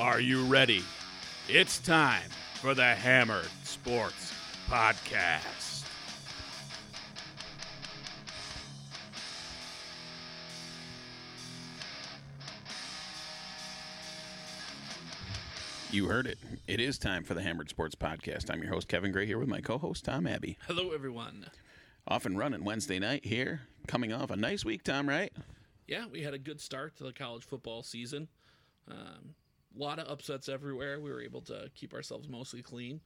Are you ready? It's time for the Hammered Sports Podcast. You heard it. It is time for the Hammered Sports Podcast. I'm your host, Kevin Gray, here with my co host, Tom Abbey. Hello, everyone. Off and running Wednesday night here, coming off a nice week, Tom, right? Yeah, we had a good start to the college football season. Um, a lot of upsets everywhere. We were able to keep ourselves mostly clean.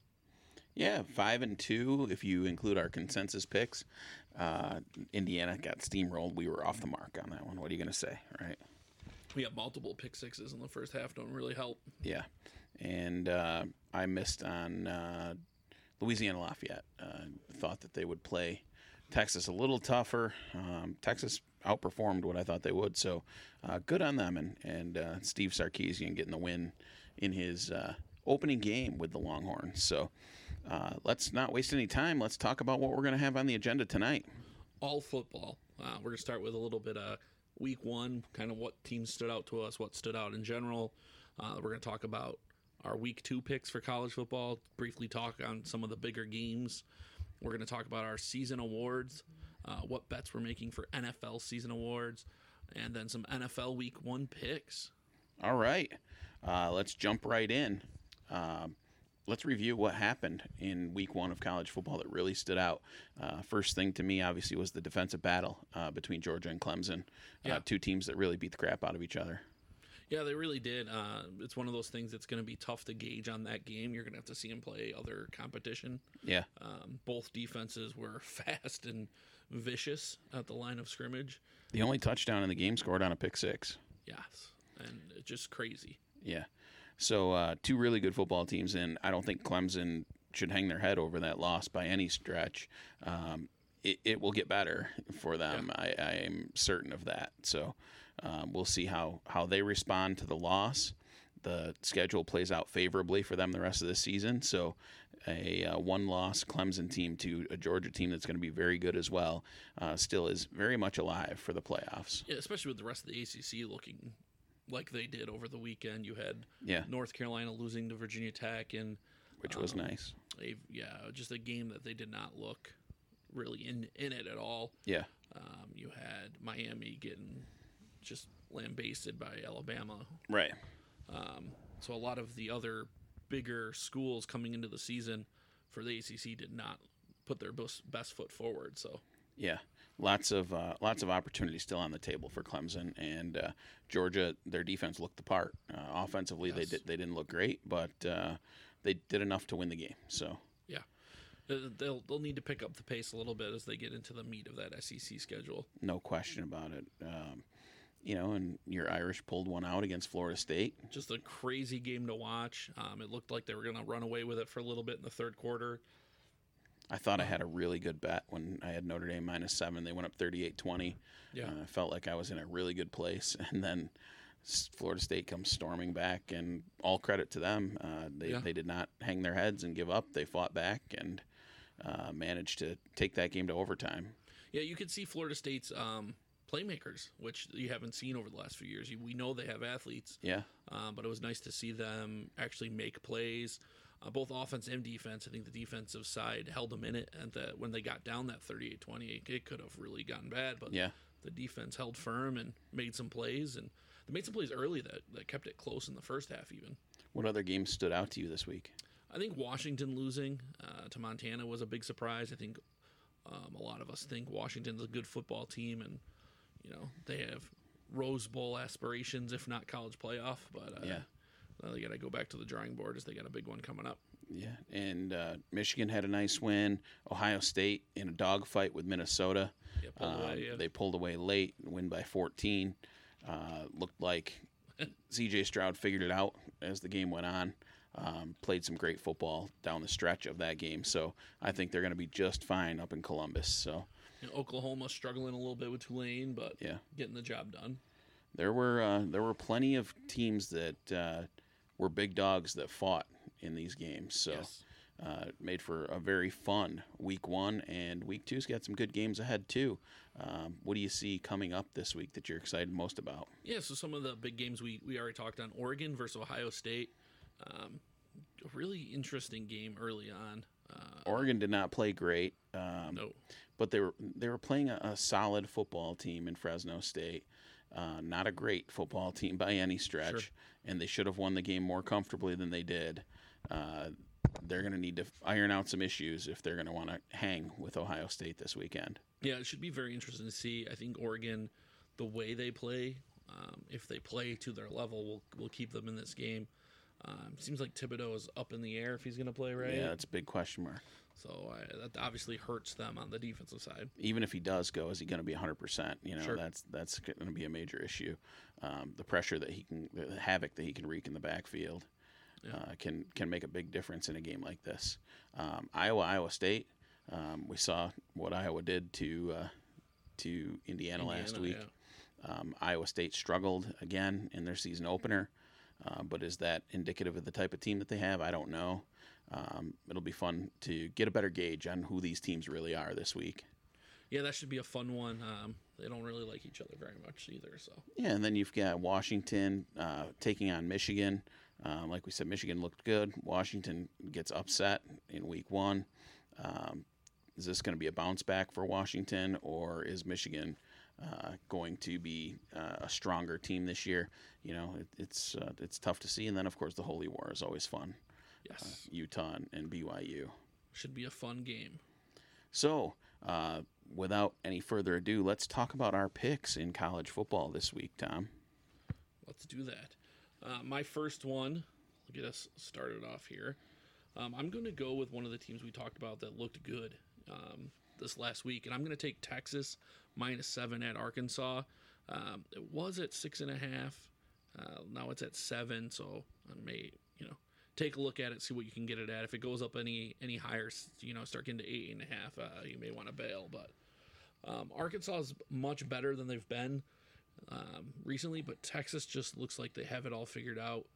Yeah, five and two if you include our consensus picks. Uh, Indiana got steamrolled. We were off the mark on that one. What are you going to say, right? We have multiple pick sixes in the first half. Don't really help. Yeah, and uh, I missed on uh, Louisiana Lafayette. Uh, thought that they would play Texas a little tougher. Um, Texas outperformed what I thought they would, so uh, good on them. And and uh, Steve Sarkisian getting the win in his uh, opening game with the Longhorns. So uh, let's not waste any time. Let's talk about what we're going to have on the agenda tonight. All football. Uh, we're going to start with a little bit of week one, kind of what teams stood out to us, what stood out in general. Uh, we're going to talk about our week two picks for college football, briefly talk on some of the bigger games. We're going to talk about our season awards, uh, what bets we're making for NFL season awards, and then some NFL week one picks. All right, uh, let's jump right in. Um, let's review what happened in week one of college football that really stood out. Uh, first thing to me, obviously, was the defensive battle uh, between Georgia and Clemson. Uh, Yeah. two teams that really beat the crap out of each other. Yeah, they really did. Uh, it's one of those things that's going to be tough to gauge on that game. You're going to have to see him play other competition. Yeah, Um, both defenses were fast and vicious at the line of scrimmage. the only touchdown in the game scored on a pick six. Yes, and it's just crazy. Yeah. So uh, two really good football teams, and I don't think Clemson should hang their head over that loss by any stretch. Um, it, it will get better for them. I, I am certain of that. So um, we'll see how how they respond to the loss. The schedule plays out favorably for them the rest of the season. So a uh, one-loss Clemson team to a Georgia team that's going to be very good as well uh, still is very much alive for the playoffs. Yeah, especially with the rest of the ACC looking like they did over the weekend. You had Yeah, North Carolina losing to Virginia Tech, and which was Um, nice. a, yeah, just a game that they did not look really in in it at all. Yeah. Um, you had Miami getting just lambasted by Alabama. Right. Um, so a lot of the other bigger schools coming into the season for the ACC did not put their best, best foot forward. So Yeah, lots of uh, lots of opportunities still on the table for Clemson and uh, Georgia. Their defense looked the part. Uh, offensively, they did they didn't look great, but uh, they did enough to win the game. So yeah, they'll they'll need to pick up the pace a little bit as they get into the meat of that SEC schedule. no question about it. Um, you know, and your Irish pulled one out against Florida State. Just a crazy game to watch. Um, it looked like they were going to run away with it for a little bit in the third quarter. I thought I had a really good bet when I had Notre Dame minus seven. They went up 38-20. Yeah. Uh, I felt like I was in a really good place, and then Florida State comes storming back, and all credit to them. Uh, they Yeah. they did not hang their heads and give up. They fought back and uh, managed to take that game to overtime. Yeah, you could see Florida State's um, playmakers, which you haven't seen over the last few years. We know they have athletes, Yeah, um, but it was nice to see them actually make plays, uh, both offense and defense. I think the defensive side held them in it, and that when they got down that 38-20, it, it could have really gotten bad. But yeah, the defense held firm and made some plays, and they made some plays early that, that kept it close in the first half even. What other games stood out to you this week? I think Washington losing uh, to Montana was a big surprise. I think um, a lot of us think Washington's a good football team, and you know they have Rose Bowl aspirations, if not college playoff. But uh, Yeah. they got to go back to the drawing board as they got a big one coming up. Yeah, and uh, Michigan had a nice win. Ohio State in a dogfight with Minnesota. Yeah, pulled Um, away, yeah. They pulled away late, win by 14. Uh, looked like CJ Stroud figured it out as the game went on. Um, played some great football down the stretch of that game. So I think they're going to be just fine up in Columbus. So You know, Oklahoma struggling a little bit with Tulane, but yeah, getting the job done. there were uh, there were plenty of teams that uh, were big dogs that fought in these games. So Yes. uh, made for a very fun week one, and week two's got some good games ahead too. Um, what do you see coming up this week that you're excited most about? Yeah, so some of the big games we, we already talked on Oregon versus Ohio State. Um, a really interesting game early on. Uh, Oregon did not play great, um, no, but they were they were playing a, a solid football team in Fresno State. Uh, not a great football team by any stretch, Sure. and they should have won the game more comfortably than they did. Uh, they're going to need to iron out some issues if they're going to want to hang with Ohio State this weekend. Yeah, it should be very interesting to see. I think Oregon, the way they play, um, if they play to their level, will will keep them in this game. Um, seems like Thibodeaux is up in the air if he's going to play right. Yeah, that's a big question mark. So I, that obviously hurts them on the defensive side. Even if he does go, is he going to be 100%? You know, Sure. that's that's going to be a major issue. Um, the pressure that he can, the havoc that he can wreak in the backfield, Yeah. uh, can can make a big difference in a game like this. Um, Iowa, Iowa State. Um, we saw what Iowa did to uh, to Indiana, last week. yeah. Um, Iowa State struggled again in their season opener, uh, but is that indicative of the type of team that they have? I don't know. Um, it'll be fun to get a better gauge on who these teams really are this week. Yeah, that should be a fun one. Um, they don't really like each other very much either. So Yeah, and then you've got Washington uh, taking on Michigan. Um, like we said, Michigan looked good. Washington gets upset in week one. Um, is this going to be a bounce back for Washington, or is Michigan uh, going to be uh, a stronger team this year? You know, it, it's uh, it's tough to see. And then, of course, the Holy War is always fun. Yes, Utah and, BYU. should be a fun game. So, uh, without any further ado, let's talk about our picks in college football this week, Tom. Let's do that. Uh, my first one, get us started off here. Um, I'm going to go with one of the teams we talked about that looked good um, this last week, and I'm going to take Texas minus seven at Arkansas. Um, it was at six and a half. Uh, now it's at seven, so I may, you know, take a look at it, see what you can get it at. If it goes up any any higher, you know, start getting to eight and a half, uh, you may want to bail. But um, Arkansas is much better than they've been um, recently, but Texas just looks like they have it all figured out.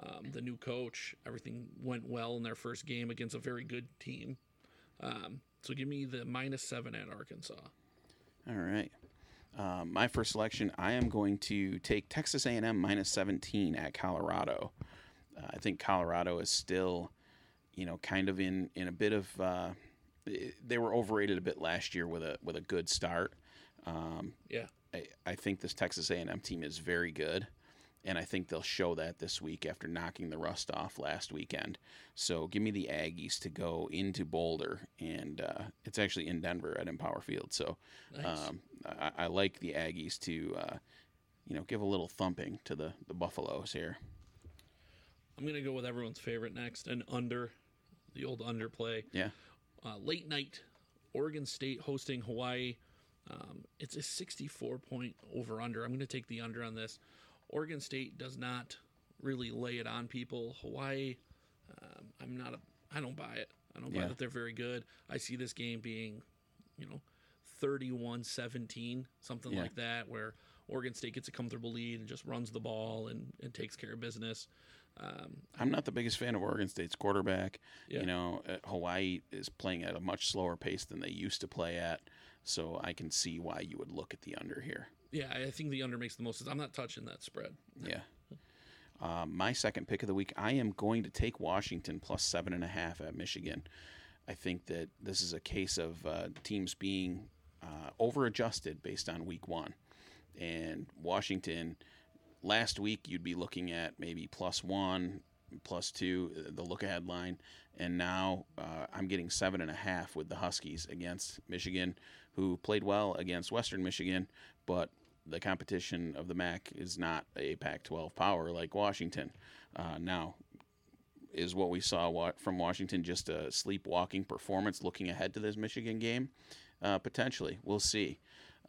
Um, the new coach, everything went well in their first game against a very good team. Um, so give me the minus seven at Arkansas. All right. Um, my first selection, I am going to take Texas A&M minus 17 at Colorado. I think Colorado is still, you know, kind of in in a bit of. Uh, they were overrated a bit last year with a with a good start. Um, Yeah, I, I think this Texas A&M team is very good, and I think they'll show that this week after knocking the rust off last weekend. So give me the Aggies to go into Boulder, and uh, it's actually in Denver at Empower Field. So Nice. um, I, I like the Aggies to, uh, you know, give a little thumping to the the Buffaloes here. I'm gonna go with everyone's favorite next, an under, the old underplay. Yeah, Uh, late night, Oregon State hosting Hawaii. Um, it's a 64 point over under. I'm going to take the under on this. Oregon State does not really lay it on people. Hawaii, um, I'm not a. I don't buy it. I don't buy Yeah. that they're very good. I see this game being, you know, 31-17, something Yeah. like that, where Oregon State gets a comfortable lead and just runs the ball and, and takes care of business. Um, I'm not the biggest fan of Oregon State's quarterback. Yeah. You know, uh, Hawaii is playing at a much slower pace than they used to play at, so I can see why you would look at the under here. yeah, I think the under makes the most sense. I'm not touching that spread. Yeah. Um, my second pick of the week, I am going to take Washington plus seven and a half at Michigan. I think that this is a case of uh, teams being uh, over adjusted based on week one. And Washington, last week, you'd be looking at maybe plus one, plus two, uh, the look ahead line. And now uh, I'm getting seven and a half with the Huskies against Michigan, who played well against Western Michigan, but the competition of the MAC is not a Pac 12 power like Washington. Uh, now, is what we saw from Washington just a sleepwalking performance looking ahead to this Michigan game? Uh, potentially. We'll see.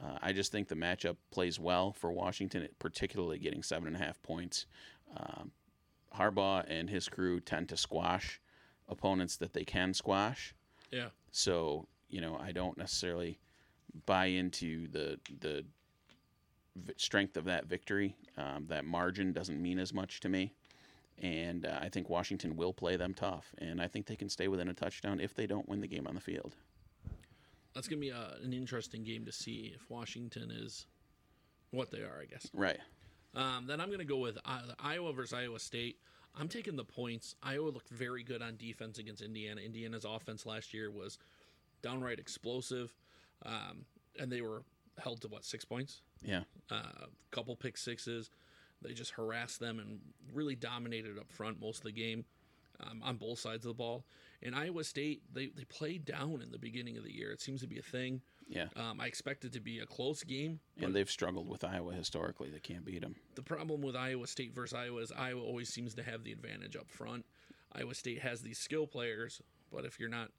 Uh, I just think the matchup plays well for Washington, particularly getting seven and a half points. Um, Harbaugh and his crew tend to squash opponents that they can squash. Yeah. So you know, I don't necessarily buy into the the strength of that victory. Um, that margin doesn't mean as much to me, And uh, I think Washington will play them tough, and I think they can stay within a touchdown if they don't win the game on the field. That's gonna be a, an interesting game to see if Washington is what they are, I guess. Right. Um, then I'm gonna go with uh, Iowa versus Iowa State. I'm taking the points. Iowa looked very good on defense against Indiana. Indiana's offense last year was downright explosive, um, and they were held to what six points? Yeah. A uh, couple pick sixes. They just harassed them and really dominated up front most of the game um, on both sides of the ball. In Iowa State, they, they played down in the beginning of the year. It seems to be a thing. Yeah. Um, I expect it to be a close game. And they've struggled with Iowa historically. They can't beat them. The problem with Iowa State versus Iowa is Iowa always seems to have the advantage up front. Iowa State has these skill players, but if you're not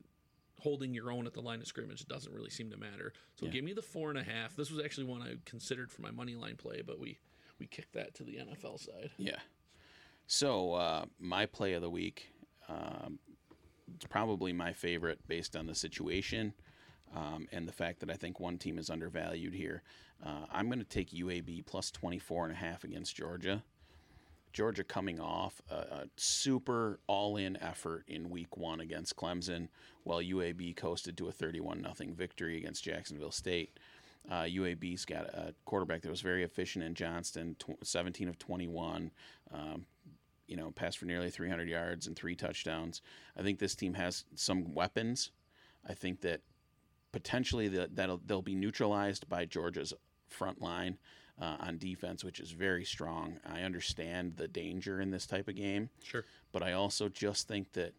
holding your own at the line of scrimmage, it doesn't really seem to matter. So Yeah. give me the four and a half. This was actually one I considered for my money line play, but we we kicked that to the NFL side. Yeah. So uh, my play of the week, um, it's probably my favorite based on the situation um, and the fact that I think one team is undervalued here. Uh, I'm going to take UAB plus 24 and a half against Georgia. Georgia coming off a, a super all-in effort in Week One against Clemson, while UAB coasted to a 31 0 victory against Jacksonville State. Uh, UAB's got a quarterback that was very efficient in Johnston, tw- 17 of 21. Um, you know, passed for nearly 300 yards and three touchdowns. I think this team has some weapons. I think that potentially that that'll they'll be neutralized by Georgia's front line uh, on defense, which is very strong. I understand the danger in this type of game, Sure. but I also just think that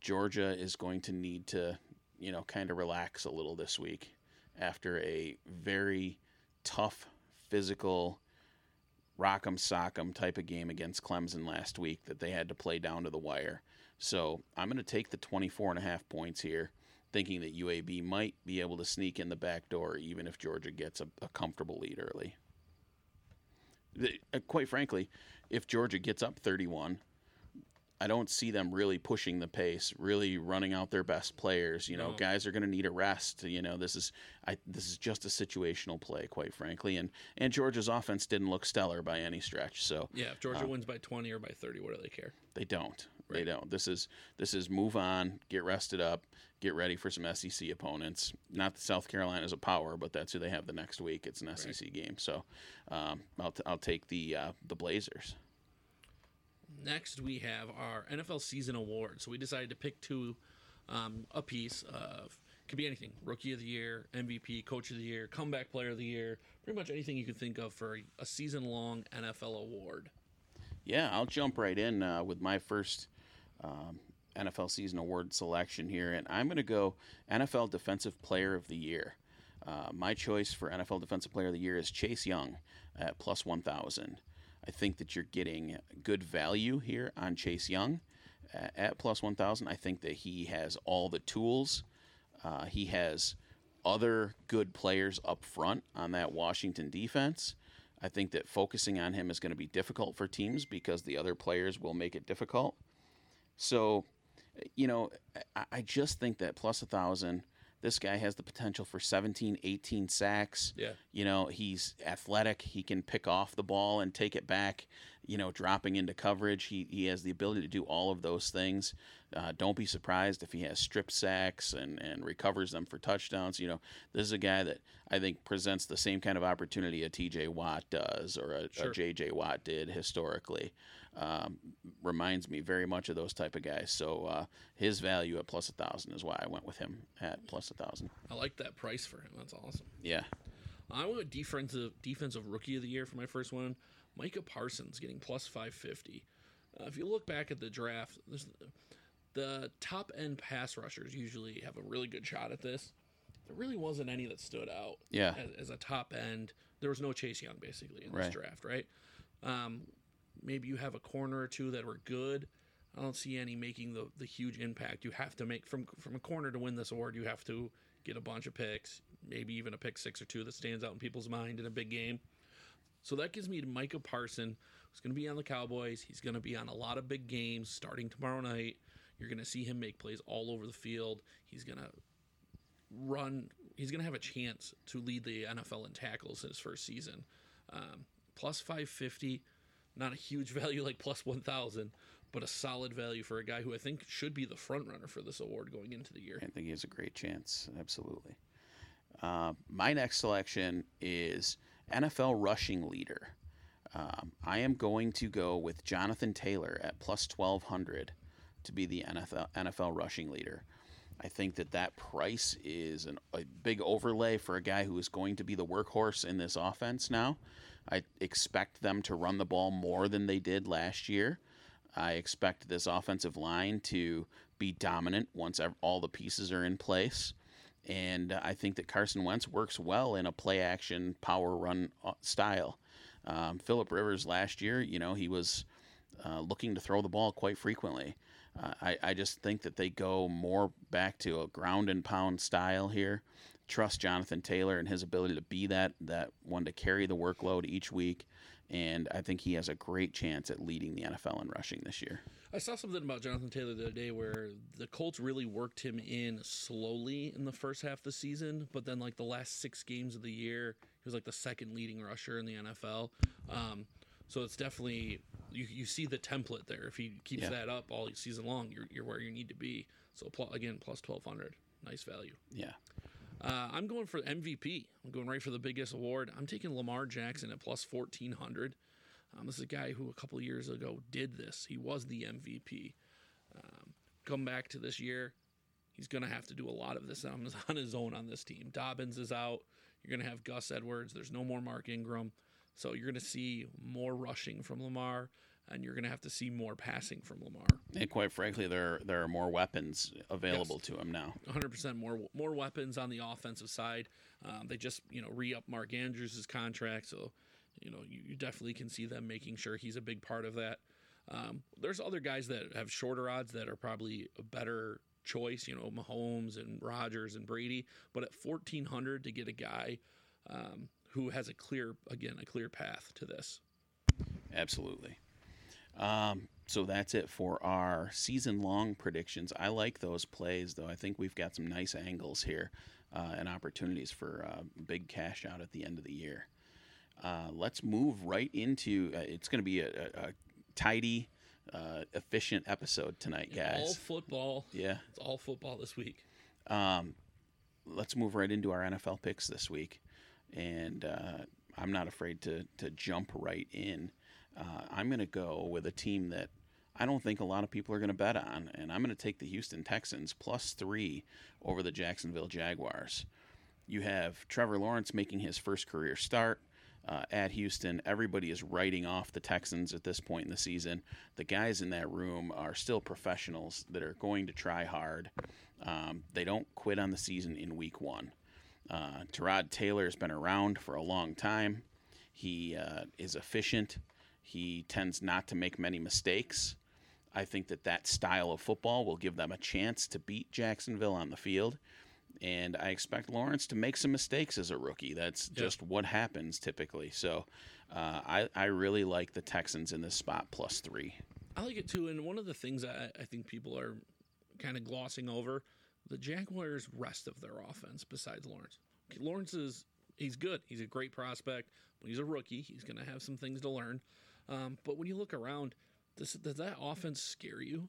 Georgia is going to need to, you know, kind of relax a little this week after a very tough physical rock'em sock'em type of game against Clemson last week that they had to play down to the wire. So I'm going to take the 24 and a half points here, thinking that UAB might be able to sneak in the back door even if Georgia gets a, a comfortable lead early. The- uh, quite frankly, if Georgia gets up 31, I don't see them really pushing the pace, really running out their best players. You know, No. guys are going to need a rest. You know, this is I this is just a situational play, quite frankly. And and Georgia's offense didn't look stellar by any stretch. So Yeah, if Georgia wins by 20 or by 30, what do they care? they don't. They don't. This is this is move on, get rested up, get ready for some SEC opponents. Not that South Carolina is a power, but that's who they have the next week. It's an SEC game, so um, I'll, t- I'll take the uh, the Blazers. Next, we have our NFL season awards. So we decided to pick two um, a piece of could be anything: rookie of the year, MVP, coach of the year, comeback player of the year, pretty much anything you can think of for a, a season-long NFL award. Yeah, I'll jump right in uh, with my first um, NFL season award selection here, and I'm going to go NFL Defensive Player of the Year. Uh, my choice for NFL Defensive Player of the Year is Chase Young at plus 1,000. I think that you're getting good value here on Chase Young uh, at plus 1,000. I think that he has all the tools. Uh, he has other good players up front on that Washington defense. I think that focusing on him is going to be difficult for teams because the other players will make it difficult. So, you know, I, I just think that plus a thousand, this guy has the potential for 17, 18 sacks. Yeah. You know, he's athletic. He can pick off the ball and take it back, you know, dropping into coverage. He, he has the ability to do all of those things. Uh, don't be surprised if he has strip sacks and, and recovers them for touchdowns. You know, this is a guy that I think presents the same kind of opportunity a TJ Watt does or a, Sure. a JJ Watt did historically. Um, reminds me very much of those type of guys. So uh, his value at plus a thousand is why I went with him at plus a thousand. I like that price for him. That's awesome. Yeah. I went defensive defensive rookie of the year for my first one. Micah Parsons getting plus 550. Uh, if you look back at the draft, the top end pass rushers usually have a really good shot at this. There really wasn't any that stood out Yeah. as, as a top end. There was no Chase Young basically in this Right. draft, right? Um, maybe you have a corner or two that were good. I don't see any making the, the huge impact. You have to make from from a corner to win this award. You have to get a bunch of picks, maybe even a pick six or two that stands out in people's mind in a big game. So that gives me to Micah Parson, who's going to be on the Cowboys. He's going to be on a lot of big games starting tomorrow night. You're going to see him make plays all over the field. He's going to run. He's going to have a chance to lead the NFL in tackles in his first season. Um, plus 550. Not a huge value like plus 1,000, but a solid value for a guy who I think should be the front runner for this award going into the year. I think he has a great chance. Absolutely. Uh, my next selection is NFL rushing leader. Um, I am going to go with Jonathan Taylor at plus 1200 to be the NFL, NFL rushing leader. I think that that price is an, a big overlay for a guy who is going to be the workhorse in this offense now. I expect them to run the ball more than they did last year. I expect this offensive line to be dominant once all the pieces are in place. And I think that Carson Wentz works well in a play action power run uh, style. Um, Philip Rivers last year, you know, he was uh, looking to throw the ball quite frequently. I, I just think that they go more back to a ground and pound style here. Trust Jonathan Taylor and his ability to be that that one to carry the workload each week, and I think he has a great chance at leading the NFL in rushing this year. I saw something about Jonathan Taylor the other day where the Colts really worked him in slowly in the first half of the season, but then like the last six games of the year, he was like the second leading rusher in the NFL. Um, so it's definitely you, you see the template there. If he keeps yeah. that up all season long, you're, you're where you need to be. So pl- again, plus twelve hundred, nice value. Yeah. Uh, I'm going for MVP. I'm going right for the biggest award. I'm taking Lamar Jackson at plus fourteen hundred. Um, this is a guy who a couple years ago did this. He was the MVP. Um, come back to this year, he's going to have to do a lot of this on his, on his own on this team. Dobbins is out. You're going to have Gus Edwards. There's no more Mark Ingram. So you're going to see more rushing from Lamar, and you're going to have to see more passing from Lamar. And quite frankly, there there are more weapons available yes. to him now. 100% more more weapons on the offensive side. Um, they just you know re up Mark Andrews' contract, so you know you, you, definitely can see them making sure he's a big part of that. Um, there's other guys that have shorter odds that are probably a better choice, you know, Mahomes and Rodgers and Brady. But at 1400 to get a guy um, who has a clear, again, a clear path to this. Absolutely. Um, so that's it for our season long predictions. I like those plays, though. I think we've got some nice angles here uh, and opportunities for uh, big cash out at the end of the year. Uh, let's move right into uh, it's going to be a, a, a tidy, uh, efficient episode tonight, guys. All football. Yeah. It's all football this week. Um, let's move right into our NFL picks this week and uh, I'm not afraid to to jump right in. Uh, I'm going to go with a team that I don't think a lot of people are going to bet on, and I'm going to take the Houston Texans plus three over the Jacksonville Jaguars. You have Trevor Lawrence making his first career start. Uh, at Houston. Everybody is writing off the Texans at this point in the season. The guys in that room are still professionals that are going to try hard. Um, they don't quit on the season in week one. Uh, Tyrod Taylor has been around for a long time. He uh, is efficient. He tends not to make many mistakes. I think that that style of football will give them a chance to beat Jacksonville on the field. And I expect Lawrence to make some mistakes as a rookie. That's just what happens typically. So uh, I, I really like the Texans in this spot plus three. I like it too. And one of the things I, I think people are kind of glossing over the Jaguars' rest of their offense besides Lawrence. Lawrence is he's good. He's a great prospect. When he's a rookie, he's going to have some things to learn. Um, but when you look around, does, does that offense scare you?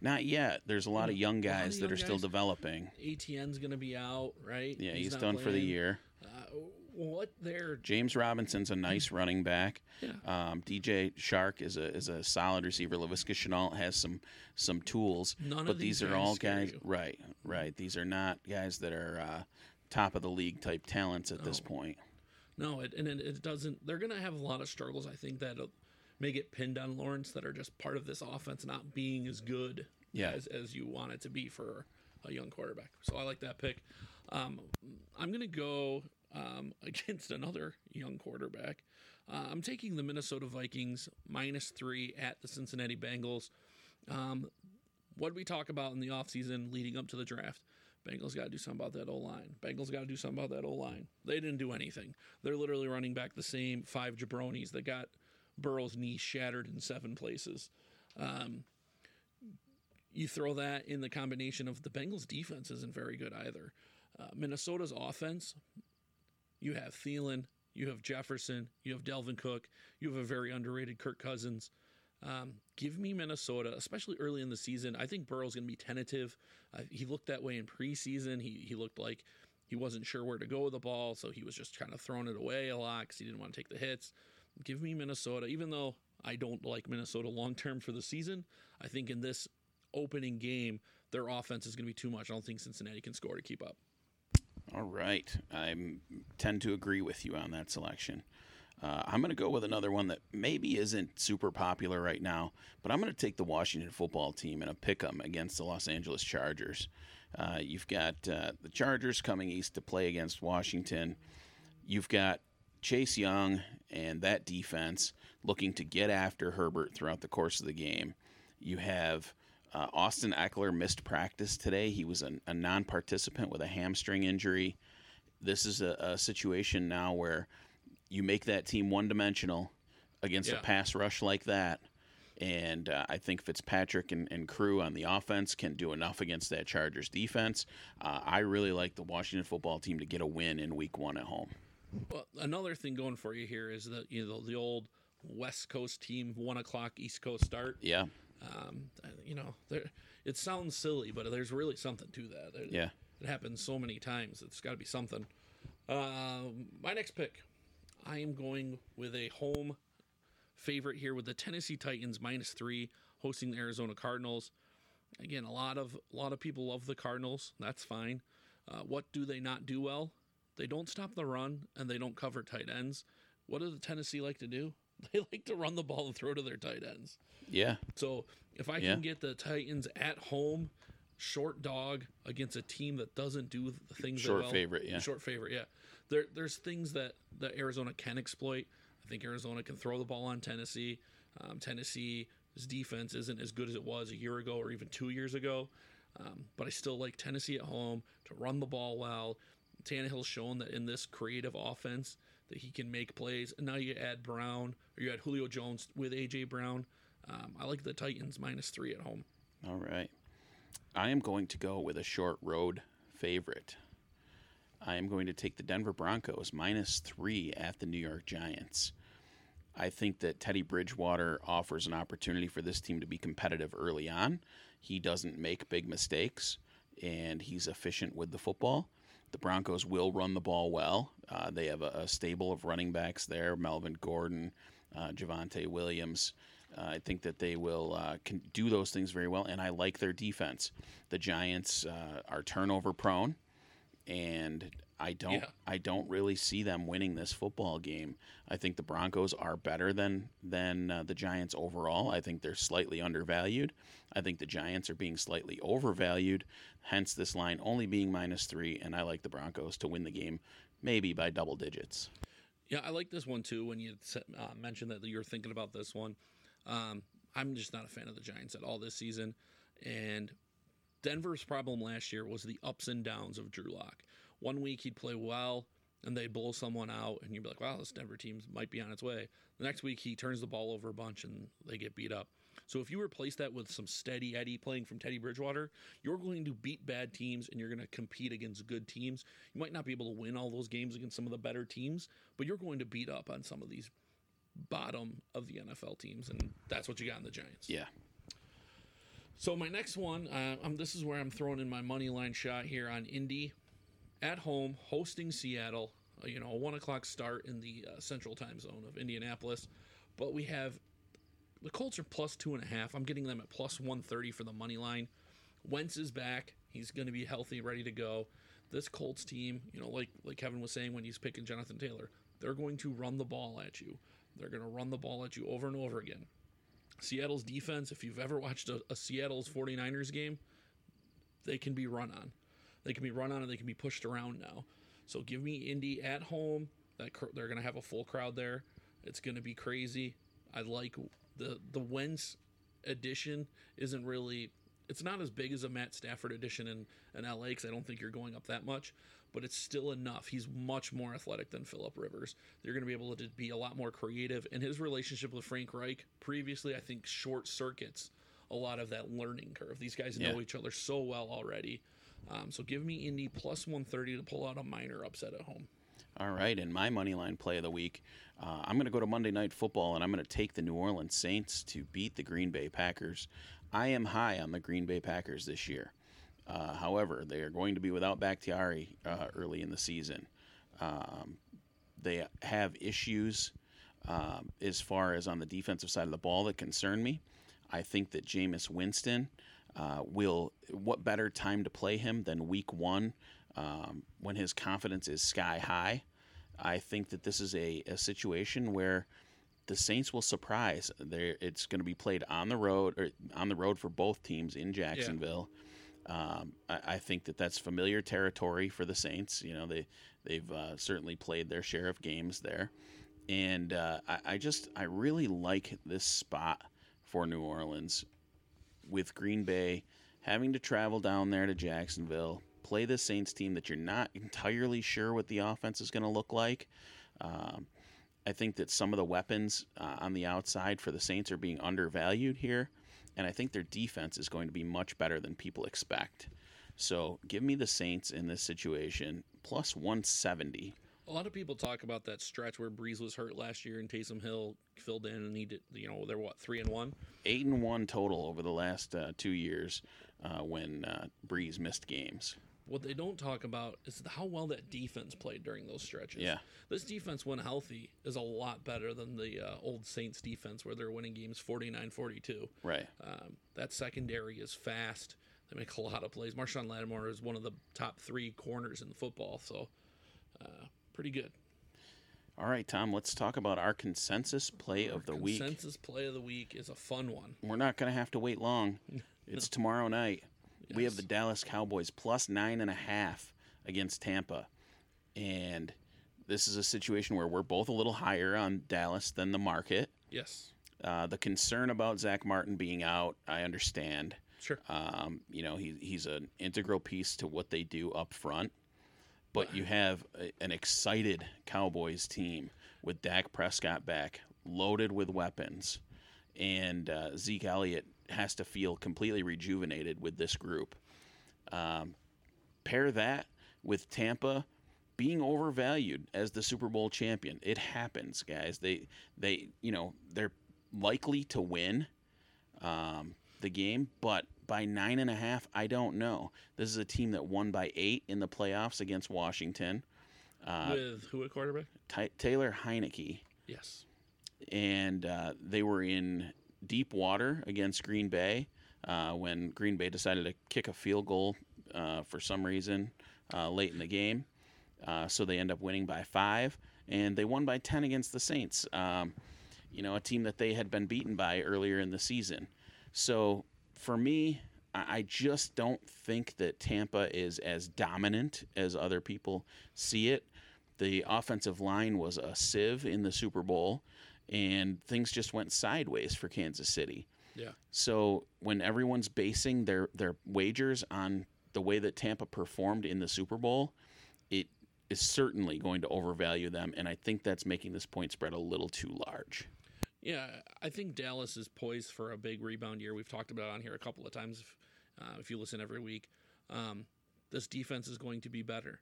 Not yet. There's a lot of young guys of young that are guys. still developing. Etienne's going to be out, right? Yeah, he's, he's done playing. for the year. Uh, what they're James Robinson's a nice running back. Yeah. Um, DJ Chark is a is a solid receiver. Laviska Shenault has some some tools, None but these, these are all guys. You. Right, right. These are not guys that are uh, top of the league type talents at no. this point. No, it, and it, it doesn't. They're going to have a lot of struggles. I think that may get pinned on Lawrence that are just part of this offense not being as good yeah. as as you want it to be for a young quarterback. So I like that pick. Um, I'm going to go um, against another young quarterback. Uh, I'm taking the Minnesota Vikings minus three at the Cincinnati Bengals. Um, what we talk about in the offseason leading up to the draft? Bengals got to do something about that O line. Bengals got to do something about that O line. They didn't do anything. They're literally running back the same five jabronis that got Burrow's knee shattered in seven places. Um, you throw that in the combination of the Bengals' defense isn't very good either. Uh, Minnesota's offense you have Thielen, You have Jefferson. You have Dalvin Cook. You have a very underrated Kirk Cousins. Um, give me Minnesota, especially early in the season. I think Burrow's going to be tentative. Uh, he looked that way in preseason. He he looked like he wasn't sure where to go with the ball, so he was just kind of throwing it away a lot because he didn't want to take the hits. Give me Minnesota, even though I don't like Minnesota long term for the season. I think in this opening game, their offense is going to be too much. I don't think Cincinnati can score to keep up. All right. I tend to agree with you on that selection. Uh, I'm going to go with another one that maybe isn't super popular right now, but I'm going to take the Washington football team in a pick 'em against the Los Angeles Chargers. Uh, you've got uh, the Chargers coming east to play against Washington. You've got Chase Young and that defense looking to get after Herbert throughout the course of the game. You have uh, Austin Ekeler missed practice today. He was a, a non participant with a hamstring injury. This is a, a, situation now where you make that team one dimensional against yeah. a pass rush like that. And uh, I think Fitzpatrick and, and, crew on the offense can do enough against that Chargers defense. Uh, I really like the Washington football team to get a win in week one at home. Well, another thing going for you here is that you know the old West Coast team one o'clock East Coast start. Yeah. Um, you know, there, it sounds silly, but there's really something to that. It, yeah. It happens so many times. It's got to be something. Uh, my next pick, I am going with a home favorite here with the Tennessee Titans minus three hosting the Arizona Cardinals. Again, a lot of a lot of people love the Cardinals. That's fine. Uh, what do they not do well? They don't stop the run and they don't cover tight ends. What does the Tennessee like to do? They like to run the ball and throw to their tight ends. Yeah. So if I yeah. can get the Titans at home, short dog against a team that doesn't do the things short well, favorite, yeah, short favorite, yeah. There, there's things that that Arizona can exploit. I think Arizona can throw the ball on Tennessee. Um, Tennessee's defense isn't as good as it was a year ago or even two years ago. Um, but I still like Tennessee at home to run the ball well. Tannehill's shown that in this creative offense that he can make plays. And now you add Brown or you add Julio Jones with AJ Brown. Um, I like the Titans minus three at home. All right. I am going to go with a short road favorite. I am going to take the Denver Broncos minus three at the New York Giants. I think that Teddy Bridgewater offers an opportunity for this team to be competitive early on. He doesn't make big mistakes and he's efficient with the football. The Broncos will run the ball well. Uh, they have a, a, stable of running backs there Melvin Gordon, uh, Javonte Williams. Uh, I think that they will uh, can do those things very well, and I like their defense. The Giants uh, are turnover prone, and I don't yeah. I don't really see them winning this football game. I think the Broncos are better than than uh, the Giants overall. I think they're slightly undervalued. I think the Giants are being slightly overvalued. Hence this line only being minus three, and I like the Broncos to win the game, maybe by double digits. Yeah, I like this one too. When you uh, mentioned that you're thinking about this one, um, I'm just not a fan of the Giants at all this season, and Denver's problem last year was the ups and downs of Drew Lock. One week he'd play well and they'd blow someone out, and you'd be like, wow, this Denver team might be on its way. The next week he turns the ball over a bunch and they get beat up. So if you replace that with some steady Eddie playing from Teddy Bridgewater, you're going to beat bad teams and you're going to compete against good teams. You might not be able to win all those games against some of the better teams, but you're going to beat up on some of these bottom of the NFL teams, and that's what you got in the Giants. Yeah. So my next one, uh, um, this is where I'm throwing in my money line shot here on Indy at home hosting Seattle. Uh, you know, a one o'clock start in the uh, central time zone of Indianapolis. But we have the Colts are plus two and a half. I'm getting them at plus 130 for the money line. Wentz is back. He's going to be healthy, ready to go. This Colts team, you know, like like Kevin was saying when he's picking Jonathan Taylor, they're going to run the ball at you. They're going to run the ball at you over and over again. Seattle's defense, if you've ever watched a, a Seattle's 49ers game, they can be run on. They can be run on and they can be pushed around now. So give me Indy at home. That they're going to have a full crowd there. It's going to be crazy. I like the the Wentz edition isn't really it's not as big as a Matt Stafford edition in, in LA because I don't think you're going up that much, but it's still enough. He's much more athletic than Philip Rivers. They're going to be able to be a lot more creative, and his relationship with Frank Reich previously, I think, short circuits a lot of that learning curve. These guys know yeah. each other so well already. Um, so give me Indy plus 130 to pull out a minor upset at home. All right, and my money line play of the week, uh, I'm going to go to Monday Night Football, and I'm going to take the New Orleans Saints to beat the Green Bay Packers. I am high on the Green Bay Packers this year. Uh, however, they are going to be without Bakhtiari uh, early in the season. Um, they have issues um, as far as on the defensive side of the ball that concern me. I think that Jameis Winston uh, will. What better time to play him than Week One, um, when his confidence is sky high? I think that this is a, a situation where the Saints will surprise. They're, it's going to be played on the road or on the road for both teams in Jacksonville. Yeah. Um, I, I, think that that's familiar territory for the Saints. You know, they they've uh, certainly played their share of games there, and uh, I, I, just I really like this spot for New Orleans with Green Bay having to travel down there to Jacksonville, play the Saints team that you're not entirely sure what the offense is going to look like. Um, I think that some of the weapons uh, on the outside for the Saints are being undervalued here and I think their defense is going to be much better than people expect. So give me the Saints in this situation plus 170. A lot of people talk about that stretch where Brees was hurt last year and Taysom Hill filled in and he did, you know, they're what, three and one? Eight and one total over the last uh, two years uh, when uh, Brees missed games. What they don't talk about is how well that defense played during those stretches. Yeah. This defense, when healthy, is a lot better than the uh, old Saints defense where they're winning games 49 42. Right. Um, that secondary is fast. They make a lot of plays. Marshon Lattimore is one of the top three corners in the football, so uh, pretty good. All right, Tom, let's talk about our consensus play our of the week. Consensus play of the week is a fun one. We're not going to have to wait long. It's tomorrow night. Yes. We have the Dallas Cowboys plus nine and a half against Tampa. And this is a situation where we're both a little higher on Dallas than the market. Yes. Uh, the concern about Zack Martin being out, I understand. Sure. Um, you know, he, he's an integral piece to what they do up front. But you have a, an excited Cowboys team with Dak Prescott back, loaded with weapons, and uh, Zeke Elliott has to feel completely rejuvenated with this group. Um, pair that with Tampa being overvalued as the Super Bowl champion. It happens, guys. They they you know they're likely to win um, the game, but by nine and a half, I don't know. This is a team that won by eight in the playoffs against Washington. Uh, with who at quarterback? Ty- Taylor Heinicke. Yes. And uh, they were in deep water against Green Bay uh, when Green Bay decided to kick a field goal uh, for some reason uh, late in the game. Uh, so they end up winning by five, and they won by 10 against the Saints, um, you know, a team that they had been beaten by earlier in the season. So for me, I just don't think that Tampa is as dominant as other people see it. The offensive line was a sieve in the Super Bowl and things just went sideways for Kansas City. Yeah. So when everyone's basing their their wagers on the way that Tampa performed in the Super Bowl, it is certainly going to overvalue them, and I think that's making this point spread a little too large. Yeah, I think Dallas is poised for a big rebound year. We've talked about it on here a couple of times. If, uh, if you listen every week, um, this defense is going to be better.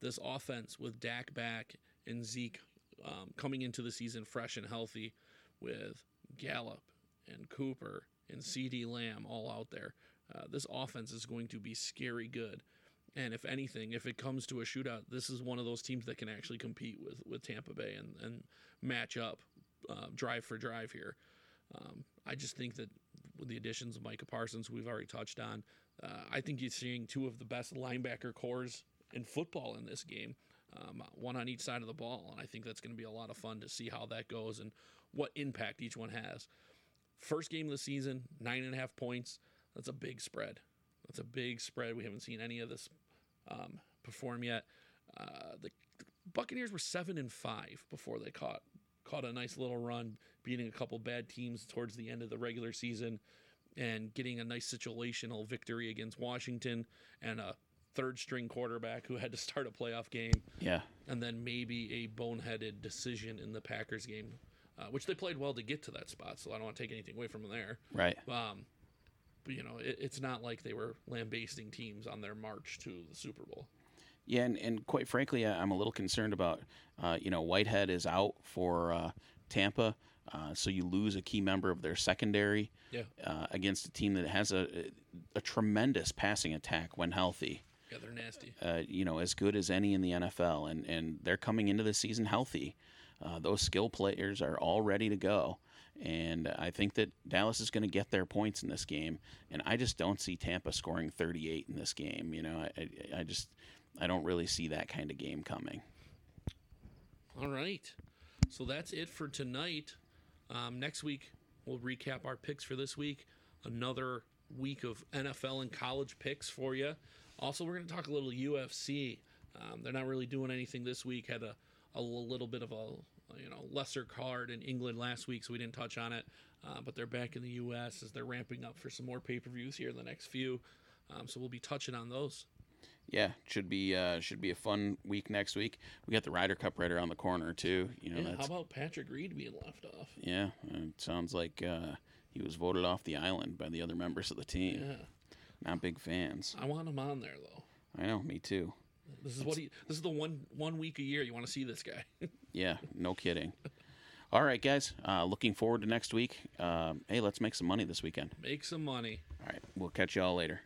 This offense with Dak back and Zeke um, coming into the season fresh and healthy with Gallup and Cooper and CeeDee Lamb all out there. Uh, this offense is going to be scary good. And if anything, if it comes to a shootout, this is one of those teams that can actually compete with, with Tampa Bay and, and match up uh, drive for drive here. Um, I just think that with the additions of Micah Parsons, we've already touched on, uh, I think you're seeing two of the best linebacker corps in football in this game um, one on each side of the ball. And I think that's going to be a lot of fun to see how that goes and what impact each one has. First game of the season, nine and a half points. That's a big spread. That's a big spread. We haven't seen any of this um, perform yet. Uh, the Buccaneers were seven and five before they caught caught a nice little run, beating a couple bad teams towards the end of the regular season, and getting a nice situational victory against Washington and a third string quarterback who had to start a playoff game. Yeah. And then maybe a boneheaded decision in the Packers game, uh, which they played well to get to that spot. So I don't want to take anything away from them there. Right. Um, but, you know, it, it's not like they were lambasting teams on their march to the Super Bowl. Yeah, and, and quite frankly, I'm a little concerned about, uh, you know, Whitehead is out for uh, Tampa, uh, so you lose a key member of their secondary Yeah. uh, against a team that has a, a tremendous passing attack when healthy. Yeah, they're nasty. Uh, you know, as good as any in the NFL, and, and they're coming into the season healthy. Uh, those skill players are all ready to go. And I think that Dallas is going to get their points in this game. And I just don't see Tampa scoring 38 in this game. You know, I, I, I just I don't really see that kind of game coming. All right. So that's it for tonight. Um, next week, we'll recap our picks for this week. Another week of NFL and college picks for you. Also, we're going to talk a little UFC. Um, they're not really doing anything this week. Had a, a little bit of a you know lesser card in England last week, so we didn't touch on it. Uh, but they're back in the U.S. as they're ramping up for some more pay per views here in the next few. Um, so we'll be touching on those. Yeah, should be uh, should be a fun week next week. We got the Ryder Cup right around the corner too. You know, Yeah, how about Patrick Reed being left off? yeah. It sounds like uh, he was voted off the island by the other members of the team. Yeah, Not big fans. I want him on there though. I know, me too. This is what he. This is the one one week a year you want to see this guy. Yeah, no kidding. All right, guys. Uh, looking forward to next week. Um, hey, let's make some money this weekend. Make some money. All right, we'll catch you all later.